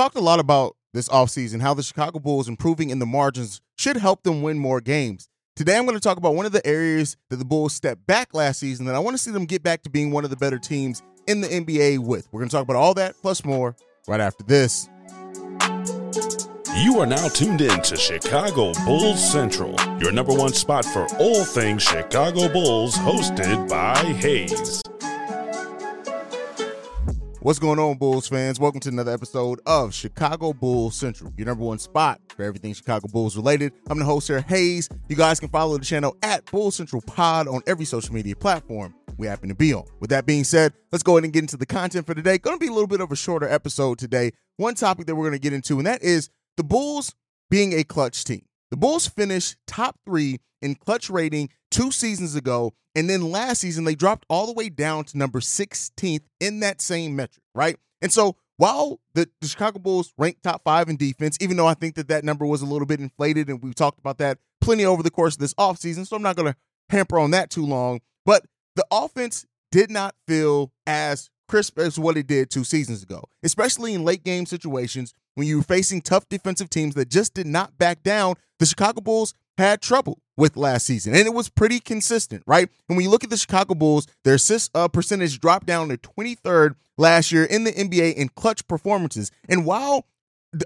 talked a lot about this offseason, how the Chicago Bulls improving in the margins should help them win more games. Today, I'm going to talk about one of the areas that the Bulls stepped back last season that I want to see them get back to being one of the better teams in the NBA with. We're going to talk about all that plus more right after this. You are now tuned in to Chicago Bulls Central, your number one spot for all things Chicago Bulls, hosted by Haize. What's going on, Bulls fans? Welcome to another episode of Chicago Bulls Central, your number one spot for everything Chicago Bulls related. I'm the host here, Haize. You guys can follow the channel at Bulls Central Pod on every social media platform we happen to be on. With that being said, let's go ahead and get into the content for today. Going to be a little bit of a shorter episode today. One topic that we're going to get into, and that is the Bulls being a clutch team. The Bulls finished top three in clutch rating two seasons ago. And then last season, they dropped all the way down to number 16th in that same metric, right? And so while the, the Chicago Bulls ranked top five in defense, even though I think that that number was a little bit inflated, and we've talked about that plenty over the course of this offseason, so I'm not going to hamper on that too long. But the offense did not feel as crisp as what it did two seasons ago, especially in late game situations when you were facing tough defensive teams that just did not back down. The Chicago Bulls had trouble with last season, and it was pretty consistent, right? And when you look at the Chicago Bulls, their assist uh, percentage dropped down to 23rd last year in the NBA in clutch performances. And while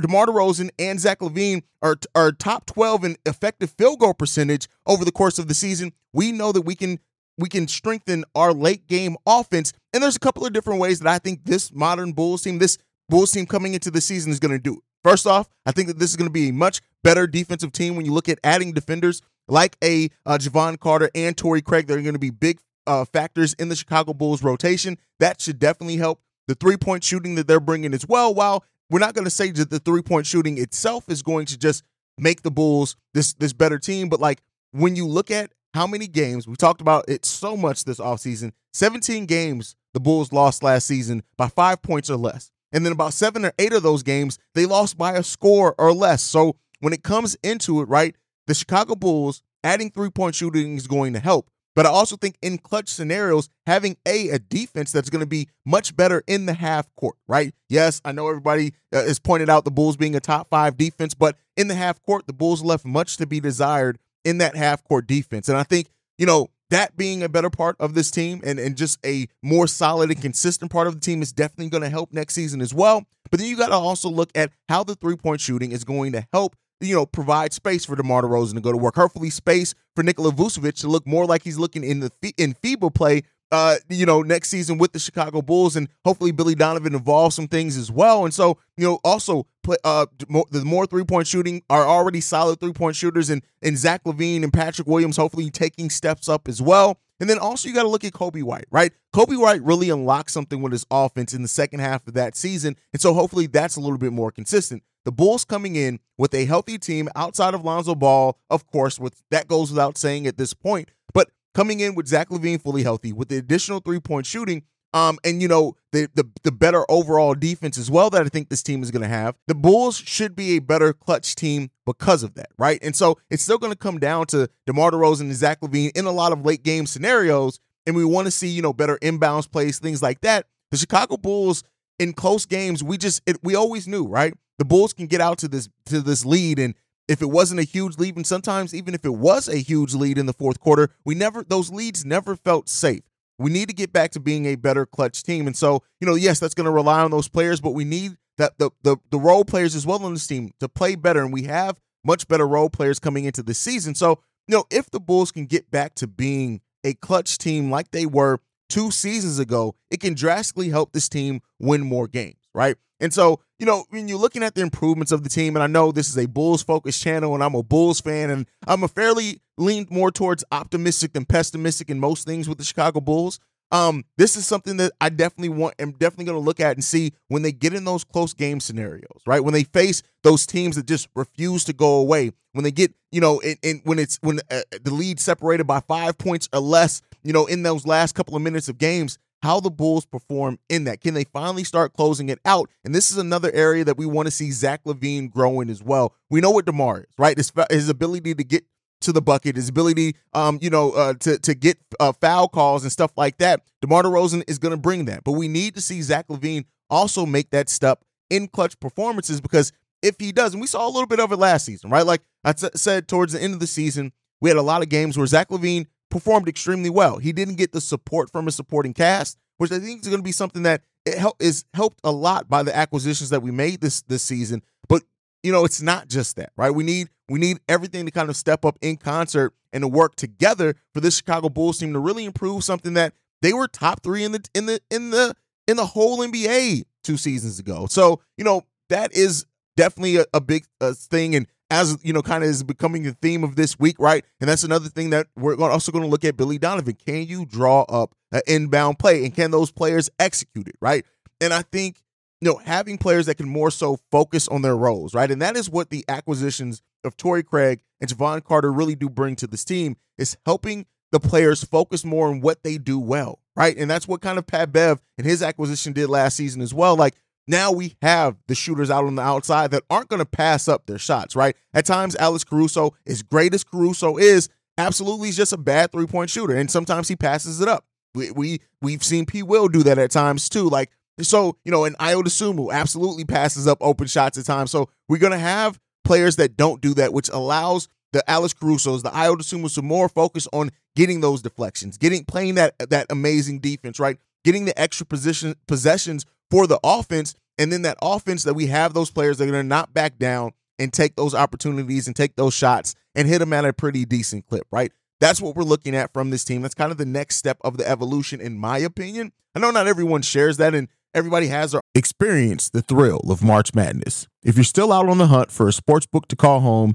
DeMar DeRozan and Zach LaVine are, are top 12 in effective field goal percentage over the course of the season, we know that we can we can strengthen our late game offense. And there's a couple of different ways that I think this modern Bulls team, this Bulls team coming into the season is going to do. First off, I think that this is going to be a much better defensive team when you look at adding defenders like a uh, Jevon Carter and Torrey Craig. They're going to be big uh, factors in the Chicago Bulls rotation. That should definitely help the three point shooting that they're bringing as well. While we're not going to say that the three point shooting itself is going to just make the Bulls this this better team, but like when you look at how many games we talked about it so much this offseason 17 games the bulls lost last season by five points or less and then about seven or eight of those games they lost by a score or less. So when it comes into it right the chicago bulls adding three-point shooting is going to help. But i also think in clutch scenarios having a a defense that's going to be much better in the half court right? Yes i know everybody uh, has pointed out the bulls being a top five defense but in the half court the bulls left much to be desired in that half court defense. And I think, you know, that being a better part of this team and, and just a more solid and consistent part of the team is definitely going to help next season as well. But then you got to also look at how the three point shooting is going to help, you know, provide space for DeMar DeRozan to go to work. Hopefully, space for Nikola Vucevic to look more like he's looking in the in FIBA play uh, you know, next season with the Chicago Bulls, and hopefully Billy Donovan involves some things as well. And so, you know, also uh, the more three point shooting are already solid three point shooters, and and Zach LaVine and Patrick Williams hopefully taking steps up as well. And then also you got to look at Coby White, right? Coby White really unlocked something with his offense in the second half of that season, and so hopefully that's a little bit more consistent. The Bulls coming in with a healthy team outside of Lonzo Ball, of course, with that goes without saying at this point. But coming in with Zach LaVine fully healthy, with the additional three point shooting, um, and you know the, the the better overall defense as well that I think this team is going to have. The Bulls should be a better clutch team because of that, right? And so it's still going to come down to DeMar DeRozan and Zach LaVine in a lot of late game scenarios, and we want to see you know better inbounds plays, things like that. The Chicago Bulls in close games, we just it, we always knew, right? The Bulls can get out to this to this lead and if it wasn't a huge lead, and sometimes even if it was a huge lead in the fourth quarter, we never those leads never felt safe. We need to get back to being a better clutch team. And so, you know, yes, that's going to rely on those players, but we need that the, the the role players as well on this team to play better. And we have much better role players coming into the season. So, you know, if the Bulls can get back to being a clutch team like they were two seasons ago, it can drastically help this team win more games, right? And so, you know, when you're looking at the improvements of the team, and I know this is a Bulls focused channel, and I'm a Bulls fan, and I'm a fairly leaned more towards optimistic than pessimistic in most things with the Chicago Bulls. Um, this is something that I definitely want am definitely going to look at and see when they get in those close game scenarios, right? When they face those teams that just refuse to go away, when they get, you know, and when it's when uh, the lead separated by five points or less, you know, in those last couple of minutes of games, how the Bulls perform in that. Can they finally start closing it out? And this is another area that we want to see Zach LaVine growing as well. We know what DeMar is, right? His, his ability to get to the bucket, his ability, um, you know, uh, to to get uh, foul calls and stuff like that. DeMar DeRozan is going to bring that, but we need to see Zach LaVine also make that step in clutch performances because if he does, and we saw a little bit of it last season, right? Like I t- said towards the end of the season, we had a lot of games where Zach LaVine performed extremely well. He didn't get the support from a supporting cast, which I think is going to be something that it help, is helped a lot by the acquisitions that we made this this season. But you know, it's not just that, right? We need we need everything to kind of step up in concert and to work together for this Chicago Bulls team to really improve something that they were top three in the in the in the in the whole NBA two seasons ago. So you know that is definitely a, a big uh, thing, and as you know, kind of is becoming the theme of this week, right? And that's another thing that we're also going to look at Billy Donovan. Can you draw up an inbound play, and can those players execute it, right? And I think you know having players that can more so focus on their roles, right? And that is what the acquisitions of Torrey Craig and Jevon Carter really do bring to this team is helping the players focus more on what they do well, right? And that's what kind of Pat Bev and his acquisition did last season as well. Like now we have the shooters out on the outside that aren't going to pass up their shots, right? At times, Alex Caruso, as great as Caruso is, absolutely is just a bad three point shooter, and sometimes he passes it up. We, we we've seen P. Will do that at times too. Like so, you know, and Ayo Dosunmu absolutely passes up open shots at times. So we're gonna have players that don't do that, which allows the Alex Caruso's, the Ayo Dosunmu's to more focus on getting those deflections, getting playing that that amazing defense, right? Getting the extra position possessions for the offense, and then that offense that we have those players that are going to not back down and take those opportunities and take those shots and hit them at a pretty decent clip, right? That's what we're looking at from this team. That's kind of the next step of the evolution, in my opinion. I know not everyone shares that, and everybody has their experience the thrill of March Madness. If you're still out on the hunt for a sports book to call home,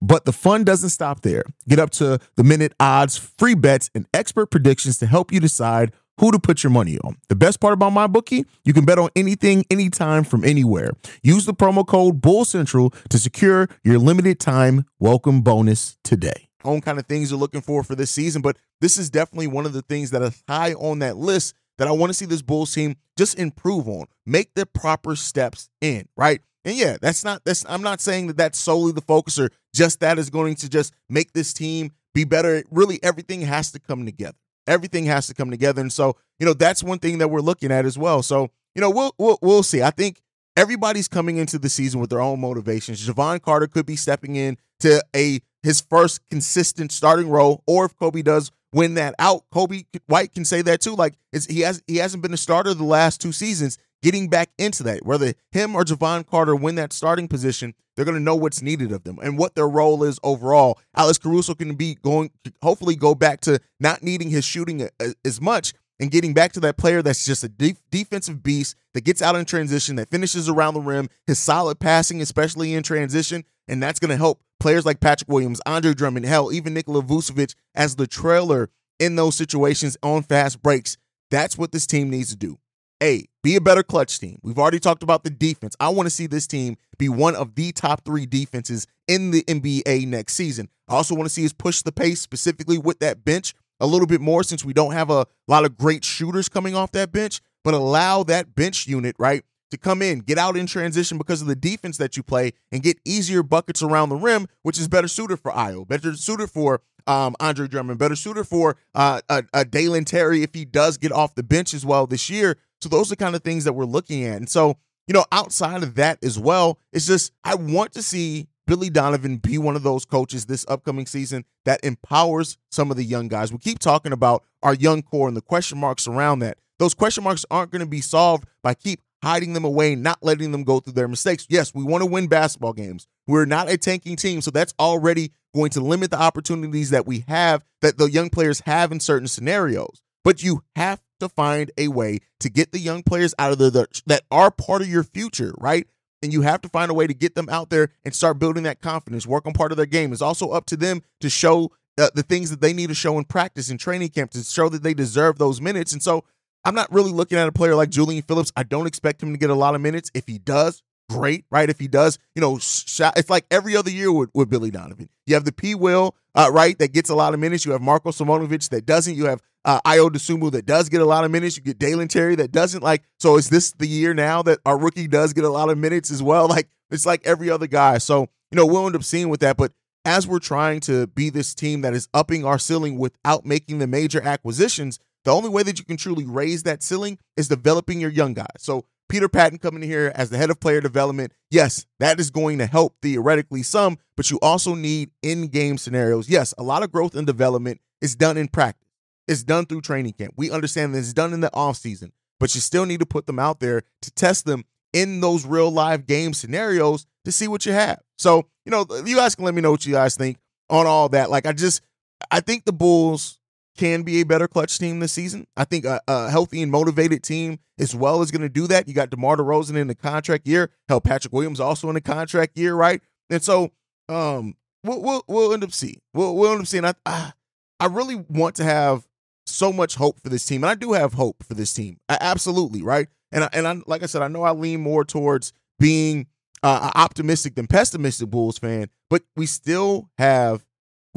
but the fun doesn't stop there. Get up to the minute odds, free bets, and expert predictions to help you decide who to put your money on. The best part about MyBookie, you can bet on anything, anytime, from anywhere. Use the promo code Bull Central to secure your limited time welcome bonus today. Own kind of things you're looking for for this season, but this is definitely one of the things that is high on that list that I want to see this Bulls team just improve on. Make the proper steps in, right? And yeah, that's not that's I'm not saying that that's solely the focus or just that is going to just make this team be better. Really everything has to come together. Everything has to come together. And so, you know, that's one thing that we're looking at as well. So, you know, we'll we'll, we'll see. I think everybody's coming into the season with their own motivations. Jevon Carter could be stepping in to a his first consistent starting role, or if Coby does win that out, Coby White can say that too. Like he has he hasn't been a starter the last two seasons getting back into that. Whether him or Jevon Carter win that starting position, they're going to know what's needed of them and what their role is overall. Alex Caruso can be going, hopefully, go back to not needing his shooting as much and getting back to that player that's just a de- defensive beast that gets out in transition, that finishes around the rim, his solid passing, especially in transition. And that's going to help players like Patrick Williams, Andre Drummond, hell, even Nikola Vucevic as the trailer in those situations on fast breaks. That's what this team needs to do. A, be a better clutch team. We've already talked about the defense. I want to see this team be one of the top three defenses in the NBA next season. I also want to see us push the pace specifically with that bench a little bit more since we don't have a lot of great shooters coming off that bench, but allow that bench unit, right, to come in, get out in transition because of the defense that you play, and get easier buckets around the rim, which is better suited for Ayo, better suited for um, Andre Drummond, better suited for uh, a, a Dalen Terry if he does get off the bench as well this year so those are kind of things that we're looking at. And so, you know, outside of that as well, it's just I want to see Billy Donovan be one of those coaches this upcoming season that empowers some of the young guys. We keep talking about our young core and the question marks around that. Those question marks aren't going to be solved by keep hiding them away, not letting them go through their mistakes. Yes, we want to win basketball games. We're not a tanking team, so that's already going to limit the opportunities that we have that the young players have in certain scenarios. But you have to find a way to get the young players out of there that are part of your future, right? And you have to find a way to get them out there and start building that confidence, work on part of their game. It's also up to them to show uh, the things that they need to show in practice and training camp to show that they deserve those minutes. And so I'm not really looking at a player like Julian Phillips. I don't expect him to get a lot of minutes. If he does, great, right? If he does, you know, it's like every other year with, with Billy Donovan. You have the P. Will, uh, right, that gets a lot of minutes. You have Marko Simonovic that doesn't. You have uh, Ayo Dosunmu that does get a lot of minutes. You get Dalen Terry that doesn't. Like, so is this the year now that our rookie does get a lot of minutes as well? Like, it's like every other guy. So, you know, we'll end up seeing with that. But as we're trying to be this team that is upping our ceiling without making the major acquisitions, the only way that you can truly raise that ceiling is developing your young guys. So Peter Patton coming here as the head of player development, yes, that is going to help theoretically some, but you also need in-game scenarios. Yes, a lot of growth and development is done in practice. It's done through training camp. We understand that it's done in the offseason, but you still need to put them out there to test them in those real live game scenarios to see what you have. So, you know, you guys can let me know what you guys think on all that. Like, I just, I think the Bulls can be a better clutch team this season. I think a, a healthy and motivated team as well is going to do that. You got DeMar DeRozan in the contract year. Hell, Patrick Williams also in the contract year, right? And so, um, we'll we'll, we'll end up seeing. We'll we'll end up seeing. I, I I really want to have so much hope for this team, and I do have hope for this team. I, absolutely, right? And I, and I, like I said, I know I lean more towards being uh, optimistic than pessimistic Bulls fan, but we still have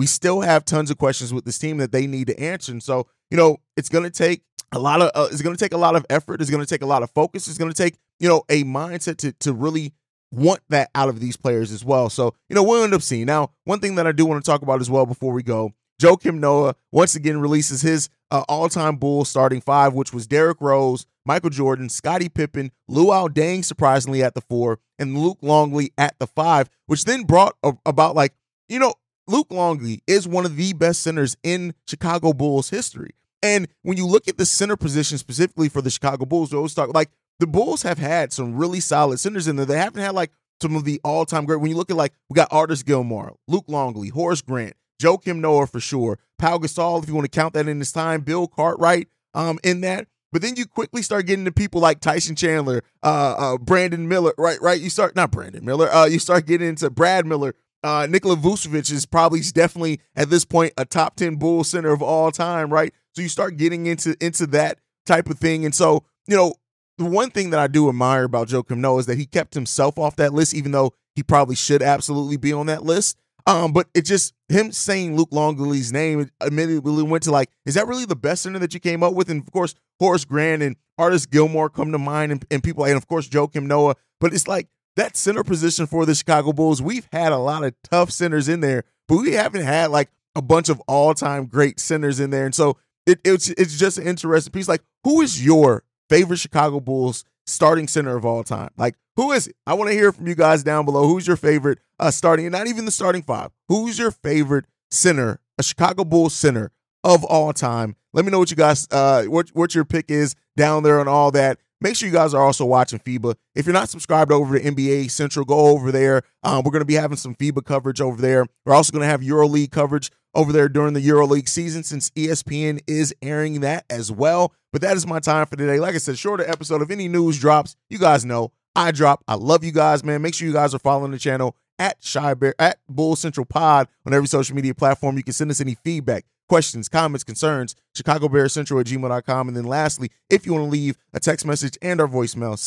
we still have tons of questions with this team that they need to answer. And so, you know, it's going to take a lot of uh, it's going to take a lot of effort. It's going to take a lot of focus. It's going to take you know a mindset to to really want that out of these players as well. So, you know, we'll end up seeing. Now, one thing that I do want to talk about as well before we go Joakim Noah once again releases his uh, all-time Bulls starting five, which was Derrick Rose, Michael Jordan, Scottie Pippen, Luol Deng surprisingly at the four, and Luke Longley at the five, which then brought a, about like you know Luke Longley is one of the best centers in Chicago Bulls history. And when you look at the center position specifically for the Chicago Bulls, we always talk like the Bulls have had some really solid centers in there. They haven't had like some of the all-time great. When you look at like we got Artis Gilmore, Luke Longley, Horace Grant, Joakim Noah for sure. Pau Gasol, if you want to count that in his time, Bill Cartwright um, in that. But then you quickly start getting to people like Tyson Chandler, uh, uh, Brandon Miller, right? Right. You start not Brandon Miller. Uh, you start getting into Brad Miller. Uh, Nikola Vucevic is probably definitely at this point a top ten Bull center of all time, right? So you start getting into into that type of thing, and so you know the one thing that I do admire about Joakim Noah is that he kept himself off that list, even though he probably should absolutely be on that list. Um, but it just him saying Luke Longley's name immediately went to like, is that really the best center that you came up with? And of course, Horace Grant and Artis Gilmore come to mind, and, and people, and of course, Joakim Noah. But it's like that center position for the Chicago Bulls. We've had a lot of tough centers in there, but we haven't had like a bunch of all time great centers in there. And so it, it's it's just an interesting piece. Like, who is your favorite Chicago Bulls starting center of all time? Like, who is? I want to hear from you guys down below. Who's your favorite uh, starting, and not even the starting five? Who's your favorite center, a Chicago Bulls center of all time? Let me know what you guys, uh, what what your pick is down there and all that. Make sure you guys are also watching FIBA. If you're not subscribed over to NBA Central, go over there. Um, we're going to be having some FIBA coverage over there. We're also going to have EuroLeague coverage over there during the EuroLeague season since ESPN is airing that as well. But that is my time for today. Like I said, shorter episode. If any news drops, you guys know I drop. I love you guys, man. Make sure you guys are following the channel at Shy Bear at Bull Central Pod on every social media platform. You can send us any feedback, questions, comments, concerns, Chicago Bear Central at gmail.com. And then lastly, if you want to leave a text message and our voicemail,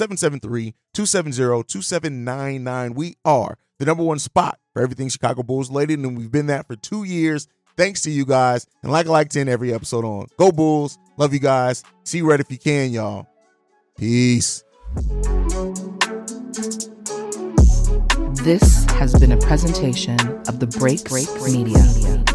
773-270-2799. We are the number one spot for everything Chicago Bulls related, and we've been that for two years. Thanks to you guys. And like I like to end every episode on. Go Bulls. Love you guys. See you right if you can, y'all. Peace. This has been a presentation of the Break Break Media.